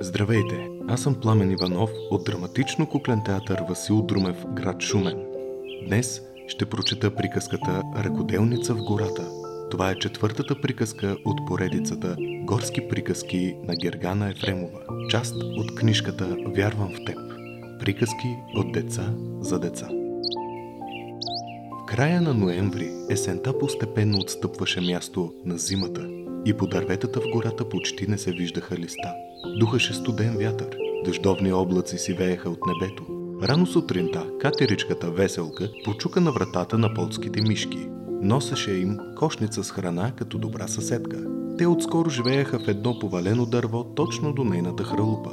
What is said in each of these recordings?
Здравейте, аз съм Пламен Иванов от драматично куклен театър Васил Друмев, град Шумен. Днес ще прочета приказката Ръкоделница в гората. Това е четвъртата приказка от поредицата Горски приказки на Гергана Ефремова, част от книжката Вярвам в теб. Приказки от деца за деца. В края на ноември есента постепенно отстъпваше място на зимата и по дърветата в гората почти не се виждаха листа. Духаше студен вятър, дъждовни облаци си вееха от небето. Рано сутринта катеричката Веселка почука на вратата на полските мишки. Носеше им кошница с храна като добра съседка. Те отскоро живееха в едно повалено дърво точно до нейната хралупа.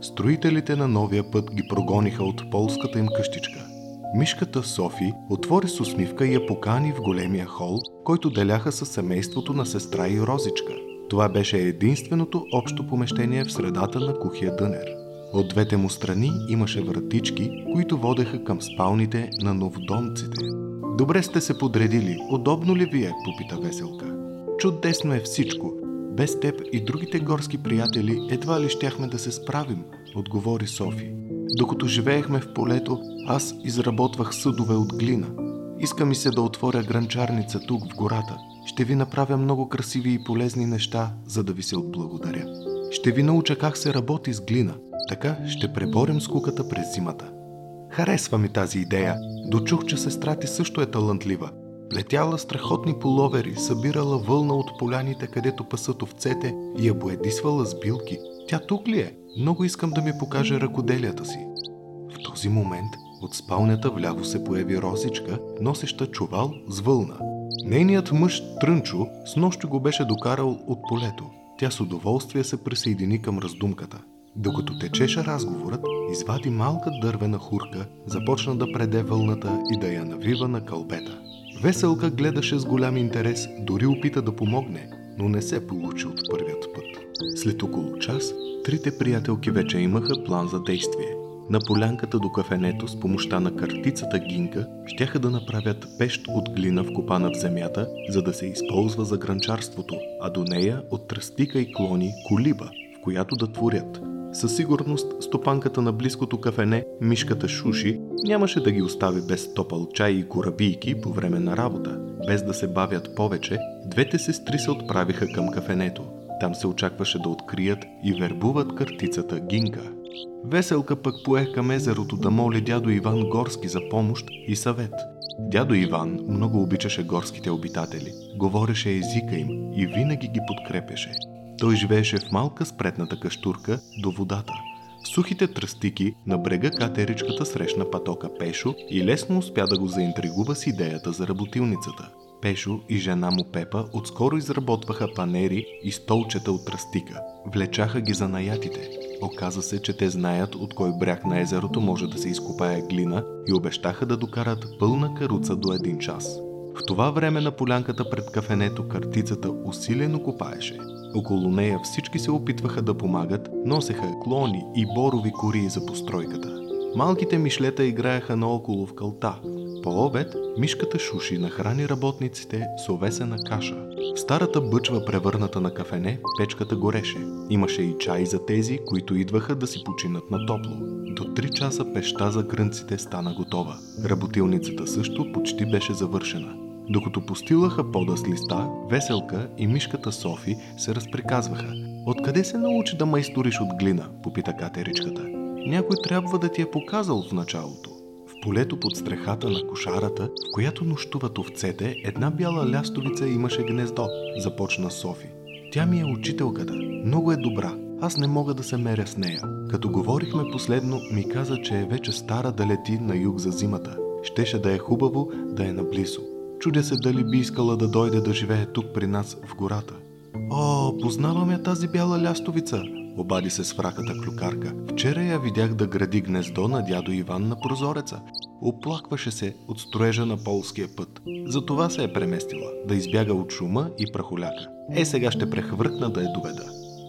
Строителите на новия път ги прогониха от полската им къщичка. Мишката Софи отвори с усмивка и я покани в големия хол, който деляха със семейството на сестра и Розичка. Това беше единственото общо помещение в средата на кухия дънер. От двете му страни имаше вратички, които водеха към спалните на новодомците. Добре сте се подредили, удобно ли ви е? попита Веселка. Чудесно е всичко. Без теб и другите горски приятели едва ли щяхме да се справим, отговори Софи. Докато живеехме в полето, аз изработвах съдове от глина. Иска ми се да отворя гранчарница тук в гората. Ще ви направя много красиви и полезни неща, за да ви се отблагодаря. Ще ви науча как се работи с глина. Така ще преборим скуката през зимата. Харесва ми тази идея. Дочух, че сестра ти също е талантлива. Плетяла страхотни половери, събирала вълна от поляните, където пасат овцете и я боедисвала с билки. Тя тук ли е? Много искам да ми покаже ръкоделията си. В този момент от спалнята вляво се появи Розичка, носеща чувал с вълна. Нейният мъж Трънчо с нощи го беше докарал от полето. Тя с удоволствие се присъедини към раздумката. Докато течеше разговорът, извади малка дървена хурка, започна да преде вълната и да я навива на кълбета. Веселка гледаше с голям интерес, дори опита да помогне, но не се получи от първият път. След около час, трите приятелки вече имаха план за действие. На полянката до кафенето с помощта на картицата Гинка щяха да направят пещ от глина вкопана в земята, за да се използва за гранчарството, а до нея от тръстика и клони колиба, в която да творят. Със сигурност стопанката на близкото кафене, мишката Шуши, нямаше да ги остави без топъл чай и корабийки по време на работа. Без да се бавят повече, двете сестри се отправиха към кафенето. Там се очакваше да открият и вербуват картицата Гинка. Веселка пък поех към езерото да моли дядо Иван Горски за помощ и съвет. Дядо Иван много обичаше горските обитатели, говореше езика им и винаги ги подкрепеше. Той живееше в малка спретната каштурка до водата. В сухите тръстики на брега катеричката срещна патока Пешо и лесно успя да го заинтригува с идеята за работилницата. Пешо и жена му Пепа отскоро изработваха панери и столчета от тръстика. Влечаха ги за наятите. Оказа се, че те знаят от кой бряг на езерото може да се изкопае глина и обещаха да докарат пълна каруца до един час. В това време на полянката пред кафенето картицата усилено копаеше. Около нея всички се опитваха да помагат, носеха клони и борови кори за постройката. Малките мишлета играеха наоколо в кълта. По обед мишката Шуши нахрани работниците с овесена каша. В старата бъчва, превърната на кафене, печката гореше. Имаше и чай за тези, които идваха да си починат на топло. До 3 часа пеща за крънците стана готова. Работилницата също почти беше завършена. Докато постилаха пода с листа, Веселка и мишката Софи се разприказваха. Откъде се научи да майсториш от глина? попита катеричката. Някой трябва да ти е показал в началото. В полето под стрехата на кошарата, в която нощуват овцете, една бяла лястовица имаше гнездо, започна Софи. Тя ми е учителката. Много е добра. Аз не мога да се меря с нея. Като говорихме последно, ми каза, че е вече стара да лети на юг за зимата. Щеше да е хубаво да е наблизо. Чудя се дали би искала да дойде да живее тук при нас в гората. О, познавам я тази бяла лястовица, обади се с враката клюкарка. Вчера я видях да гради гнездо на дядо Иван на прозореца. Оплакваше се от строежа на полския път. Затова се е преместила, да избяга от шума и прахоляка. Е, сега ще прехвъркна да я доведа.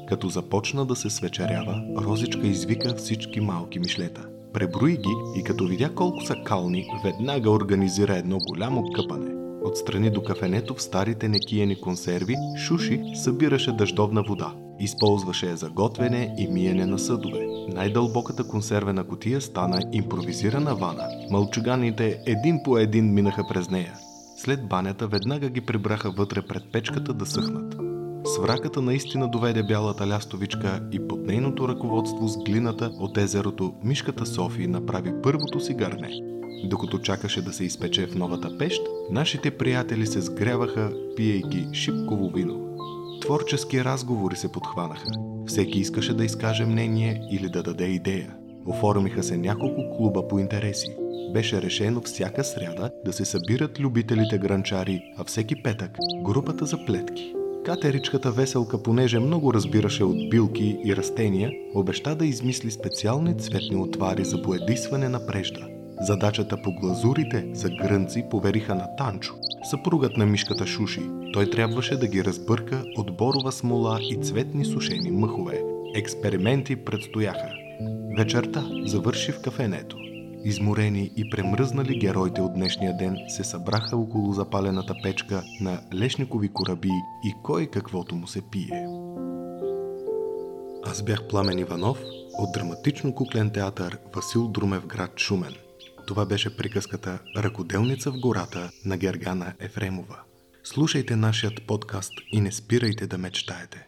Като започна да се свечерява, Розичка извика всички малки мишлета. Преброи ги и като видя колко са кални, веднага организира едно голямо къпане. Отстрани до кафенето в старите некиени консерви, Шуши събираше дъждовна вода. Използваше я за готвене и миене на съдове. Най-дълбоката консервена котия стана импровизирана вана. Мълчуганите един по един минаха през нея. След банята веднага ги прибраха вътре пред печката да съхнат. Свраката наистина доведе бялата лястовичка и под нейното ръководство с глината от езерото мишката Софи направи първото си гърне. Докато чакаше да се изпече в новата пещ, нашите приятели се сгряваха, пиейки шипково вино. Творчески разговори се подхванаха. Всеки искаше да изкаже мнение или да даде идея. Оформиха се няколко клуба по интереси. Беше решено всяка сряда да се събират любителите гранчари, а всеки петък – групата за плетки. Катеричката веселка, понеже много разбираше от билки и растения, обеща да измисли специални цветни отвари за боядисване на прежда. Задачата по глазурите за грънци повериха на Танчо, съпругът на мишката Шуши. Той трябваше да ги разбърка от борова смола и цветни сушени мъхове. Експерименти предстояха. Вечерта завърши в кафенето. Изморени и премръзнали героите от днешния ден се събраха около запалената печка на лешникови кораби и кой каквото му се пие. Аз бях Пламен Иванов от драматично куклен театър Васил Друмев град Шумен. Това беше приказката Ръкоделница в гората на Гергана Ефремова. Слушайте нашият подкаст и не спирайте да мечтаете.